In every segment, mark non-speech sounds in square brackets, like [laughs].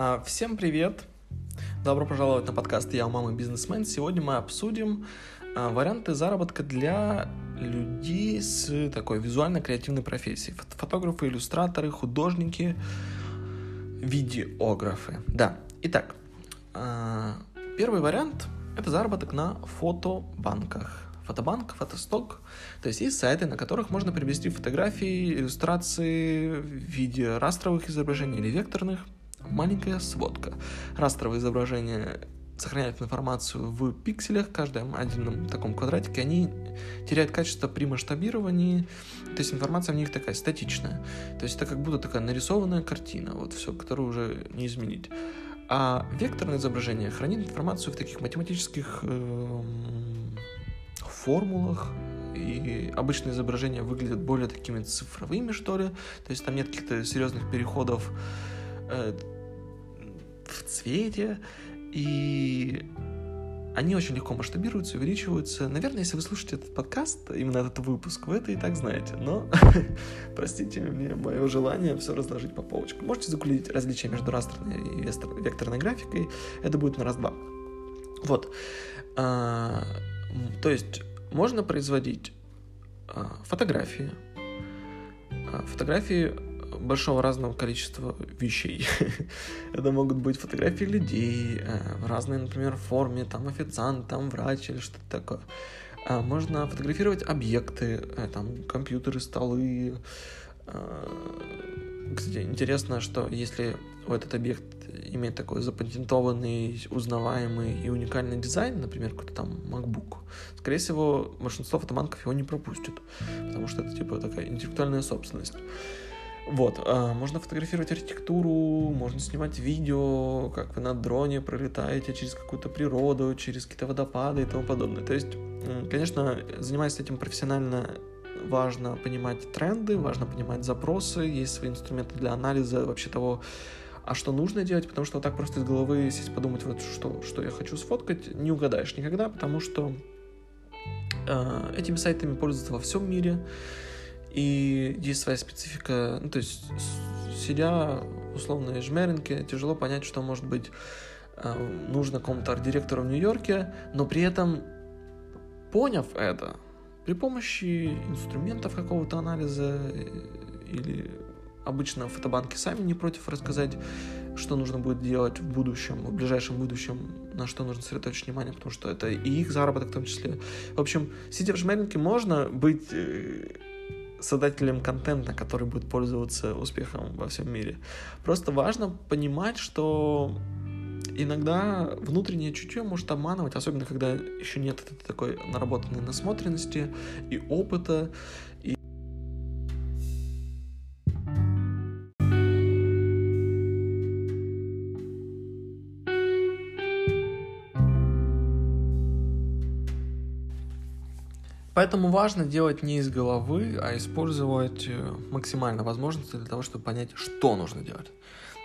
А, всем привет! Добро пожаловать на подкаст «Я у мамы бизнесмен». Сегодня мы обсудим а, варианты заработка для людей с такой визуально-креативной профессией. Фотографы, иллюстраторы, художники, видеографы. Да, итак, а, первый вариант – это заработок на фотобанках фотобанк, фотосток. То есть есть сайты, на которых можно приобрести фотографии, иллюстрации в виде растровых изображений или векторных – маленькая сводка. Растровые изображения сохраняют информацию в пикселях, каждом отдельном таком квадратике, они теряют качество при масштабировании, то есть информация в них такая статичная. То есть это как будто такая нарисованная картина, вот все, которую уже не изменить. А векторное изображение хранит информацию в таких математических э, формулах, и обычные изображения выглядят более такими цифровыми, что ли, то есть там нет каких-то серьезных переходов в цвете, и они очень легко масштабируются, увеличиваются. Наверное, если вы слушаете этот подкаст, именно этот выпуск, вы это и так знаете. Но [laughs] простите мне мое желание все разложить по полочкам. Можете загуглить различия между растрной и векторной графикой. Это будет на раз-два. Вот. А, то есть можно производить а, фотографии. А, фотографии большого разного количества вещей. [laughs] Это могут быть фотографии людей э, в разной, например, форме, там официант, там врач или что-то такое. А можно фотографировать объекты, э, там компьютеры, столы. Э, кстати, интересно, что если этот объект имеет такой запатентованный, узнаваемый и уникальный дизайн, например, какой-то там MacBook, скорее всего, большинство фотоманков его не пропустят, потому что это типа такая интеллектуальная собственность. Вот, а, можно фотографировать архитектуру, можно снимать видео, как вы на дроне пролетаете через какую-то природу, через какие-то водопады и тому подобное. То есть, конечно, занимаясь этим профессионально, важно понимать тренды, важно понимать запросы, есть свои инструменты для анализа вообще того, а что нужно делать, потому что вот так просто из головы сесть подумать, вот что, что я хочу сфоткать, не угадаешь никогда, потому что э, этими сайтами пользуются во всем мире, и есть своя специфика, ну, то есть, сидя условно в Жмеринке, тяжело понять, что может быть э, нужно какому-то арт-директору в Нью-Йорке, но при этом, поняв это, при помощи инструментов какого-то анализа э, или обычно фотобанки сами не против рассказать, что нужно будет делать в будущем, в ближайшем будущем, на что нужно сосредоточить внимание, потому что это и их заработок в том числе. В общем, сидя в жмеринке, можно быть э, создателем контента, который будет пользоваться успехом во всем мире. Просто важно понимать, что иногда внутреннее чутье может обманывать, особенно когда еще нет такой наработанной насмотренности и опыта, Поэтому важно делать не из головы, а использовать э, максимально возможности для того, чтобы понять, что нужно делать.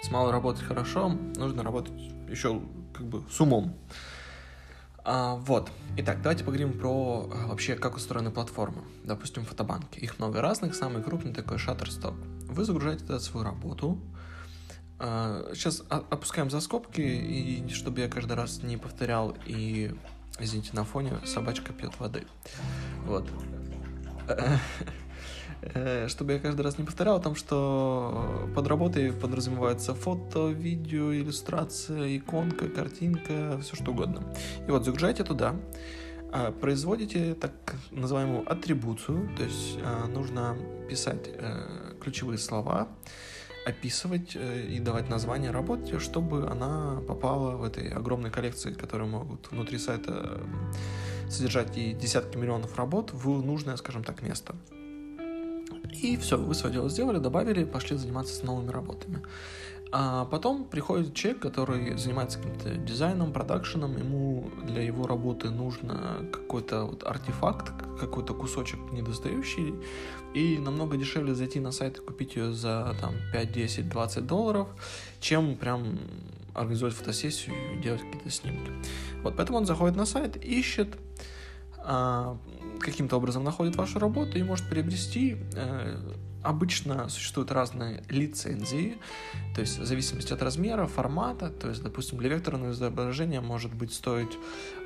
С мало работать хорошо, нужно работать еще как бы с умом. А, вот. Итак, давайте поговорим про э, вообще, как устроены платформы. Допустим, фотобанки. Их много разных, самый крупный такой Shutterstock. Вы загружаете туда свою работу. А, сейчас опускаем за скобки, и чтобы я каждый раз не повторял и Извините, на фоне собачка пьет воды. Вот. Э, чтобы я каждый раз не повторял о том, что под работой подразумевается фото, видео, иллюстрация, иконка, картинка, все что угодно. И вот загружайте туда, а, производите так называемую атрибуцию, то есть а, нужно писать э, ключевые слова, описывать э, и давать название работе, чтобы она попала в этой огромной коллекции, которые могут внутри сайта содержать и десятки миллионов работ в нужное, скажем так, место. И все, вы свое дело сделали, добавили, пошли заниматься с новыми работами. А потом приходит человек, который занимается каким-то дизайном, продакшеном, ему для его работы нужно какой-то вот артефакт, какой-то кусочек недостающий, и намного дешевле зайти на сайт и купить ее за там 5, 10, 20 долларов, чем прям организовать фотосессию и делать какие-то снимки. Вот, поэтому он заходит на сайт, ищет, а, каким-то образом находит вашу работу и может приобрести. Э, обычно существуют разные лицензии, то есть в зависимости от размера, формата, то есть, допустим, для векторного изображения может быть стоить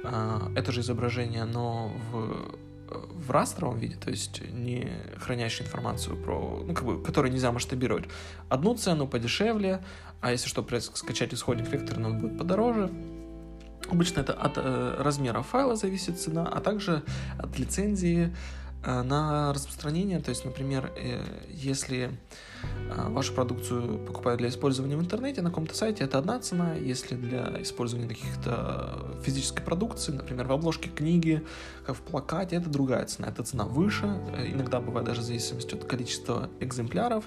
э, это же изображение, но в в растровом виде, то есть не хранящий информацию про, ну, как бы, который нельзя масштабировать, одну цену подешевле, а если что, скачать исходник векторный, он будет подороже. Обычно это от э, размера файла зависит цена, а также от лицензии на распространение. То есть, например, э, если э, вашу продукцию покупают для использования в интернете на каком-то сайте, это одна цена. Если для использования каких-то физической продукции, например, в обложке книги, как в плакате, это другая цена. Эта цена выше, э, иногда бывает даже в зависимости от количества экземпляров.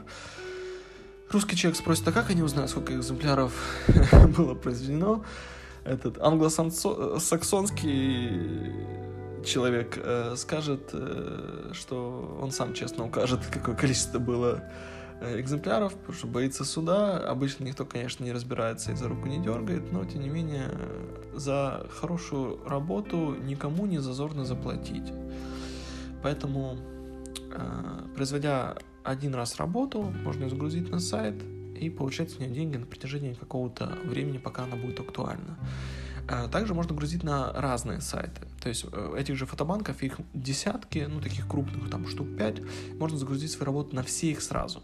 Русский человек спросит, а как они узнают, сколько экземпляров [laughs] было произведено? этот англосаксонский человек э, скажет, э, что он сам честно укажет, какое количество было э, экземпляров, потому что боится суда. Обычно никто, конечно, не разбирается и за руку не дергает, но, тем не менее, за хорошую работу никому не зазорно заплатить. Поэтому, э, производя один раз работу, можно загрузить на сайт, и получать с нее деньги на протяжении какого-то времени, пока она будет актуальна. А также можно грузить на разные сайты. То есть э, этих же фотобанков, их десятки, ну таких крупных, там штук 5, можно загрузить свою работу на все их сразу.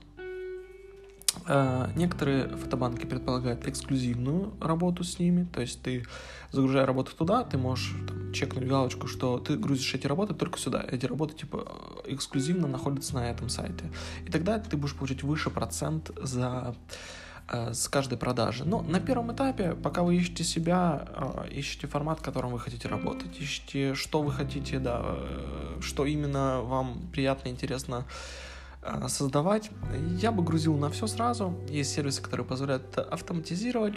А, некоторые фотобанки предполагают эксклюзивную работу с ними, то есть ты, загружая работу туда, ты можешь там, чекнуть галочку, что ты грузишь эти работы только сюда. Эти работы типа эксклюзивно находятся на этом сайте. И тогда ты будешь получать выше процент за э, с каждой продажи. Но на первом этапе, пока вы ищете себя, э, ищете формат, в котором вы хотите работать, ищете, что вы хотите, да, э, что именно вам приятно, интересно создавать, я бы грузил на все сразу. Есть сервисы, которые позволяют автоматизировать.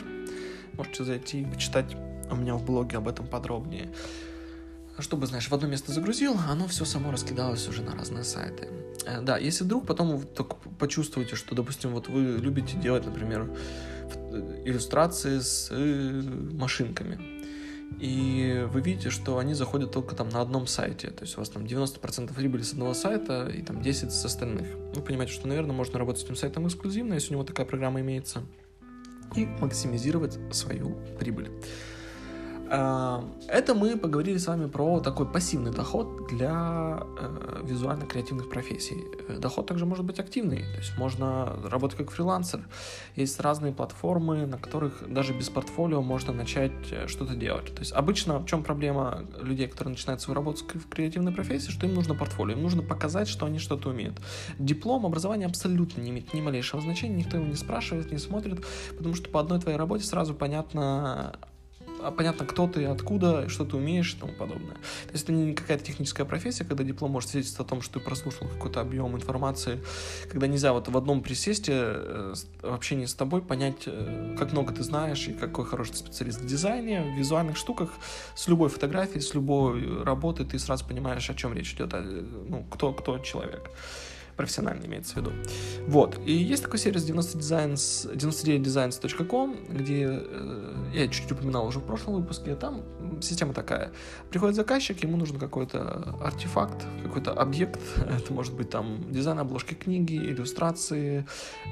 Можете зайти и почитать у меня в блоге об этом подробнее. Чтобы, знаешь, в одно место загрузил, оно все само раскидалось уже на разные сайты. Э, да, если вдруг потом вы только почувствуете, что, допустим, вот вы любите делать, например, э, иллюстрации с э, машинками, и вы видите, что они заходят только там на одном сайте, то есть у вас там 90% прибыли с одного сайта и там 10 с остальных. Вы понимаете, что, наверное, можно работать с этим сайтом эксклюзивно, если у него такая программа имеется, и максимизировать свою прибыль. Это мы поговорили с вами про такой пассивный доход для э, визуально-креативных профессий. Э, доход также может быть активный, то есть можно работать как фрилансер. Есть разные платформы, на которых даже без портфолио можно начать э, что-то делать. То есть обычно в чем проблема людей, которые начинают свою работу в креативной профессии, что им нужно портфолио, им нужно показать, что они что-то умеют. Диплом, образование абсолютно не имеет ни малейшего значения, никто его не спрашивает, не смотрит, потому что по одной твоей работе сразу понятно, а понятно, кто ты, откуда, что ты умеешь и тому подобное. То есть это не какая-то техническая профессия, когда диплом может свидетельствовать о том, что ты прослушал какой-то объем информации, когда нельзя вот в одном присесте э, в общении с тобой понять, э, как много ты знаешь и какой хороший специалист в дизайне, в визуальных штуках, с любой фотографией, с любой работы ты сразу понимаешь, о чем речь идет, ну, кто, кто человек профессионально имеется в виду. Вот. И есть такой сервис 90designs, 99designs.com, где э, я чуть-чуть упоминал уже в прошлом выпуске, там система такая. Приходит заказчик, ему нужен какой-то артефакт, какой-то объект, [laughs] это может быть там дизайн обложки книги, иллюстрации,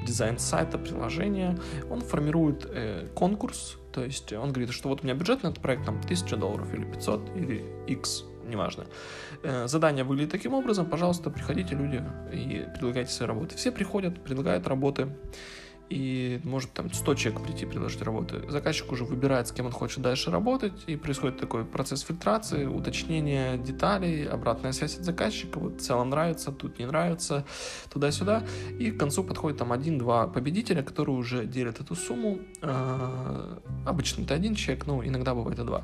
дизайн сайта, приложения. Он формирует э, конкурс, то есть он говорит, что вот у меня бюджет на этот проект там 1000 долларов или 500 или X неважно. Э, задание выглядит таким образом, пожалуйста, приходите, люди, и предлагайте свои работы. Все приходят, предлагают работы, и может там 100 человек прийти предложить работы. Заказчик уже выбирает, с кем он хочет дальше работать, и происходит такой процесс фильтрации, уточнения деталей, обратная связь от заказчика, вот в целом нравится, тут не нравится, туда-сюда, и к концу подходит там один-два победителя, которые уже делят эту сумму, э, обычно это один человек, но иногда бывает и два.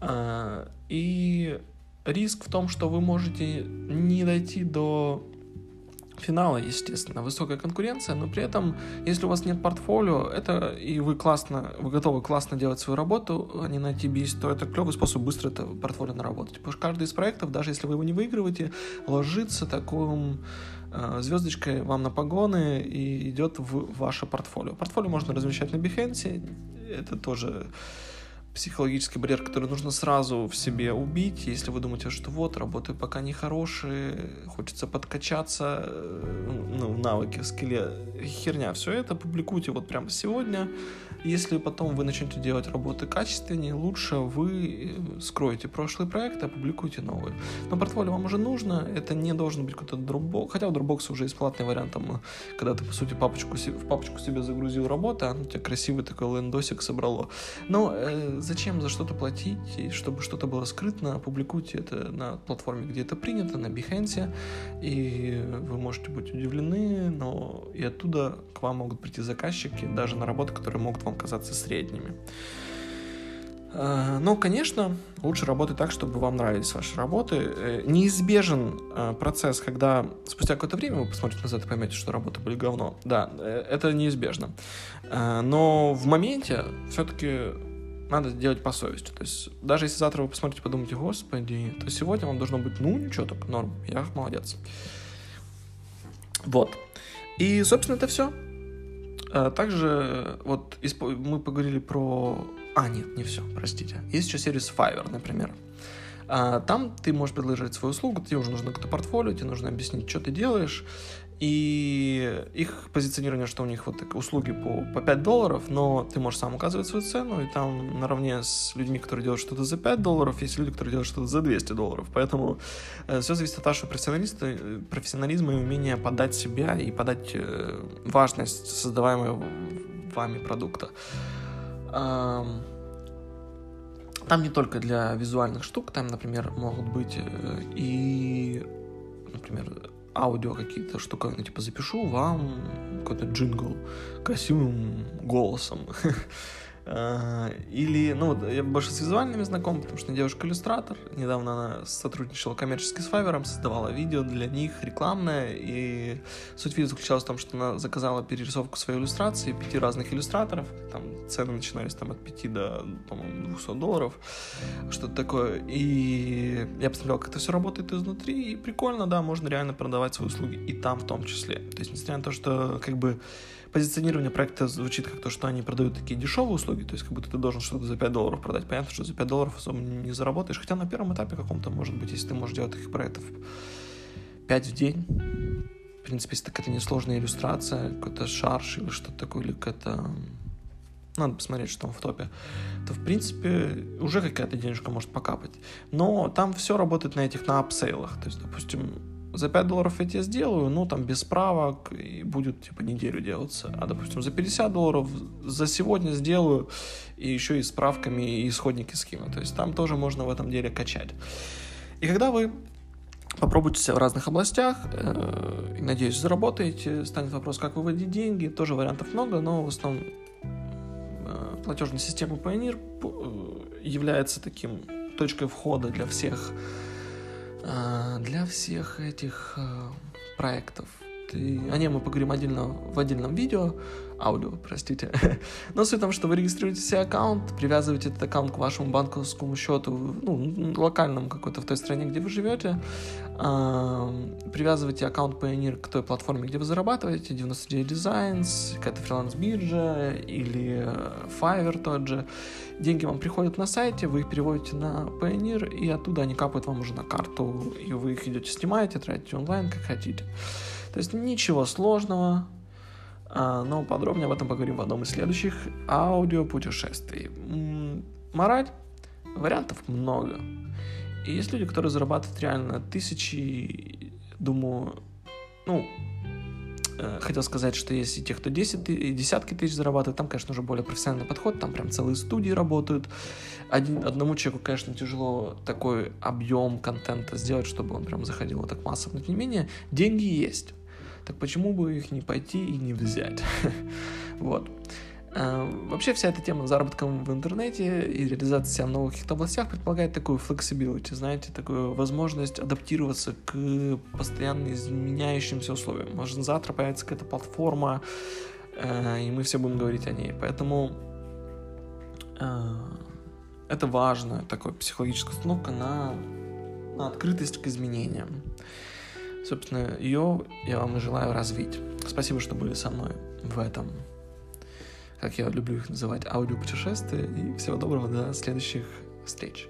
Э, и риск в том, что вы можете не дойти до финала, естественно, высокая конкуренция, но при этом, если у вас нет портфолио, это и вы классно, вы готовы классно делать свою работу, а не на TBS, то это клевый способ быстро это портфолио наработать. Потому что каждый из проектов, даже если вы его не выигрываете, ложится таким э, звездочкой вам на погоны и идет в ваше портфолио. Портфолио можно размещать на Behance, это тоже психологический барьер, который нужно сразу в себе убить, если вы думаете, что вот, работы пока не хорошие, хочется подкачаться, э, ну, навыки, скилле, херня, все это публикуйте вот прямо сегодня, если потом вы начнете делать работы качественнее, лучше вы э, скроете прошлый проект, опубликуйте новый. Но портфолио вам уже нужно, это не должен быть какой-то Dropbox, хотя у Dropbox уже есть платный вариант, там, когда ты, по сути, папочку, в папочку себе загрузил работу, а у тебя красивый такой лендосик собрало. Но э, зачем за что-то платить, чтобы что-то было скрытно, опубликуйте это на платформе, где это принято, на Behance, и вы можете быть удивлены, но и оттуда к вам могут прийти заказчики, даже на работы, которые могут вам казаться средними. А, но, конечно, лучше работать так, чтобы вам нравились ваши работы. Э, неизбежен э, процесс, когда спустя какое-то время вы посмотрите назад и поймете, что работы были говно. Да, э, это неизбежно. Но в моменте все-таки надо делать по совести. То есть даже если завтра вы посмотрите, подумаете, господи, то сегодня вам должно быть, ну, ничего так, норм, я молодец. Вот. И, собственно, это все. А, также вот мы поговорили про... А, нет, не все, простите. Есть еще сервис Fiverr, например. А, там ты можешь предложить свою услугу, тебе уже нужно какое-то портфолио, тебе нужно объяснить, что ты делаешь, и их позиционирование, что у них вот услуги по, по 5 долларов, но ты можешь сам указывать свою цену, и там наравне с людьми, которые делают что-то за 5 долларов, есть люди, которые делают что-то за 200 долларов. Поэтому э, все зависит от вашего профессионалиста, э, профессионализма и умения подать себя и подать э, важность создаваемого вами продукта. Эм, там не только для визуальных штук, там, например, могут быть э, и, например, аудио какие-то штуковины, типа запишу вам какой-то джингл красивым голосом. [laughs] А, или, ну, вот я больше с визуальными знаком, потому что девушка-иллюстратор. Недавно она сотрудничала коммерчески с Fiverr, создавала видео для них рекламное. И суть видео заключалась в том, что она заказала перерисовку своей иллюстрации пяти разных иллюстраторов. Там цены начинались там от 5 до, по-моему, 200 долларов. Что-то такое. И я посмотрел, как это все работает изнутри. И прикольно, да, можно реально продавать свои услуги и там в том числе. То есть, несмотря на то, что как бы позиционирование проекта звучит как то, что они продают такие дешевые услуги, то есть как будто ты должен что-то за 5 долларов продать. Понятно, что за 5 долларов особо не заработаешь, хотя на первом этапе каком-то, может быть, если ты можешь делать таких проектов 5 в день, в принципе, если это несложная иллюстрация, какой-то шарш или что-то такое, или какая-то надо посмотреть, что там в топе, то, в принципе, уже какая-то денежка может покапать. Но там все работает на этих, на апсейлах. То есть, допустим, за 5 долларов я тебе сделаю, ну, там, без справок, и будет, типа, неделю делаться. А, допустим, за 50 долларов за сегодня сделаю, и еще и справками, и исходники скину. То есть там тоже можно в этом деле качать. И когда вы попробуйте себя в разных областях, э, и, надеюсь, заработаете, станет вопрос, как выводить деньги, тоже вариантов много, но в основном э, платежная система Pioneer э, является таким точкой входа для всех для всех этих а, проектов. Ты, о нем мы поговорим отдельно в отдельном видео, аудио, простите. [laughs] Но суть в том, что вы регистрируете себе аккаунт, привязываете этот аккаунт к вашему банковскому счету, ну, локальному какой-то в той стране, где вы живете, привязываете аккаунт Pioneer к той платформе, где вы зарабатываете, 99 Designs, какая-то фриланс-биржа или Fiverr тот же. Деньги вам приходят на сайте, вы их переводите на Pioneer, и оттуда они капают вам уже на карту, и вы их идете снимаете, тратите онлайн, как хотите. То есть ничего сложного, а, но подробнее об этом поговорим в одном из следующих аудиопутешествий. Мораль? Вариантов много. И есть люди, которые зарабатывают реально тысячи, думаю, ну, э, хотел сказать, что есть и те, кто 10, и десятки тысяч зарабатывает, там, конечно, уже более профессиональный подход, там прям целые студии работают. Один, одному человеку, конечно, тяжело такой объем контента сделать, чтобы он прям заходил вот так массово, но тем не менее, деньги есть. Так почему бы их не пойти и не взять? [laughs] вот. А, вообще вся эта тема заработком в интернете и реализации себя в новых каких-то областях предполагает такую flexibility, знаете, такую возможность адаптироваться к постоянно изменяющимся условиям. Может, завтра появится какая-то платформа, а, и мы все будем говорить о ней. Поэтому а, это важно, такая психологическая установка на, на открытость к изменениям. Собственно, ее я вам и желаю развить. Спасибо, что были со мной в этом как я люблю их называть, аудиопутешествия. И всего доброго, до следующих встреч.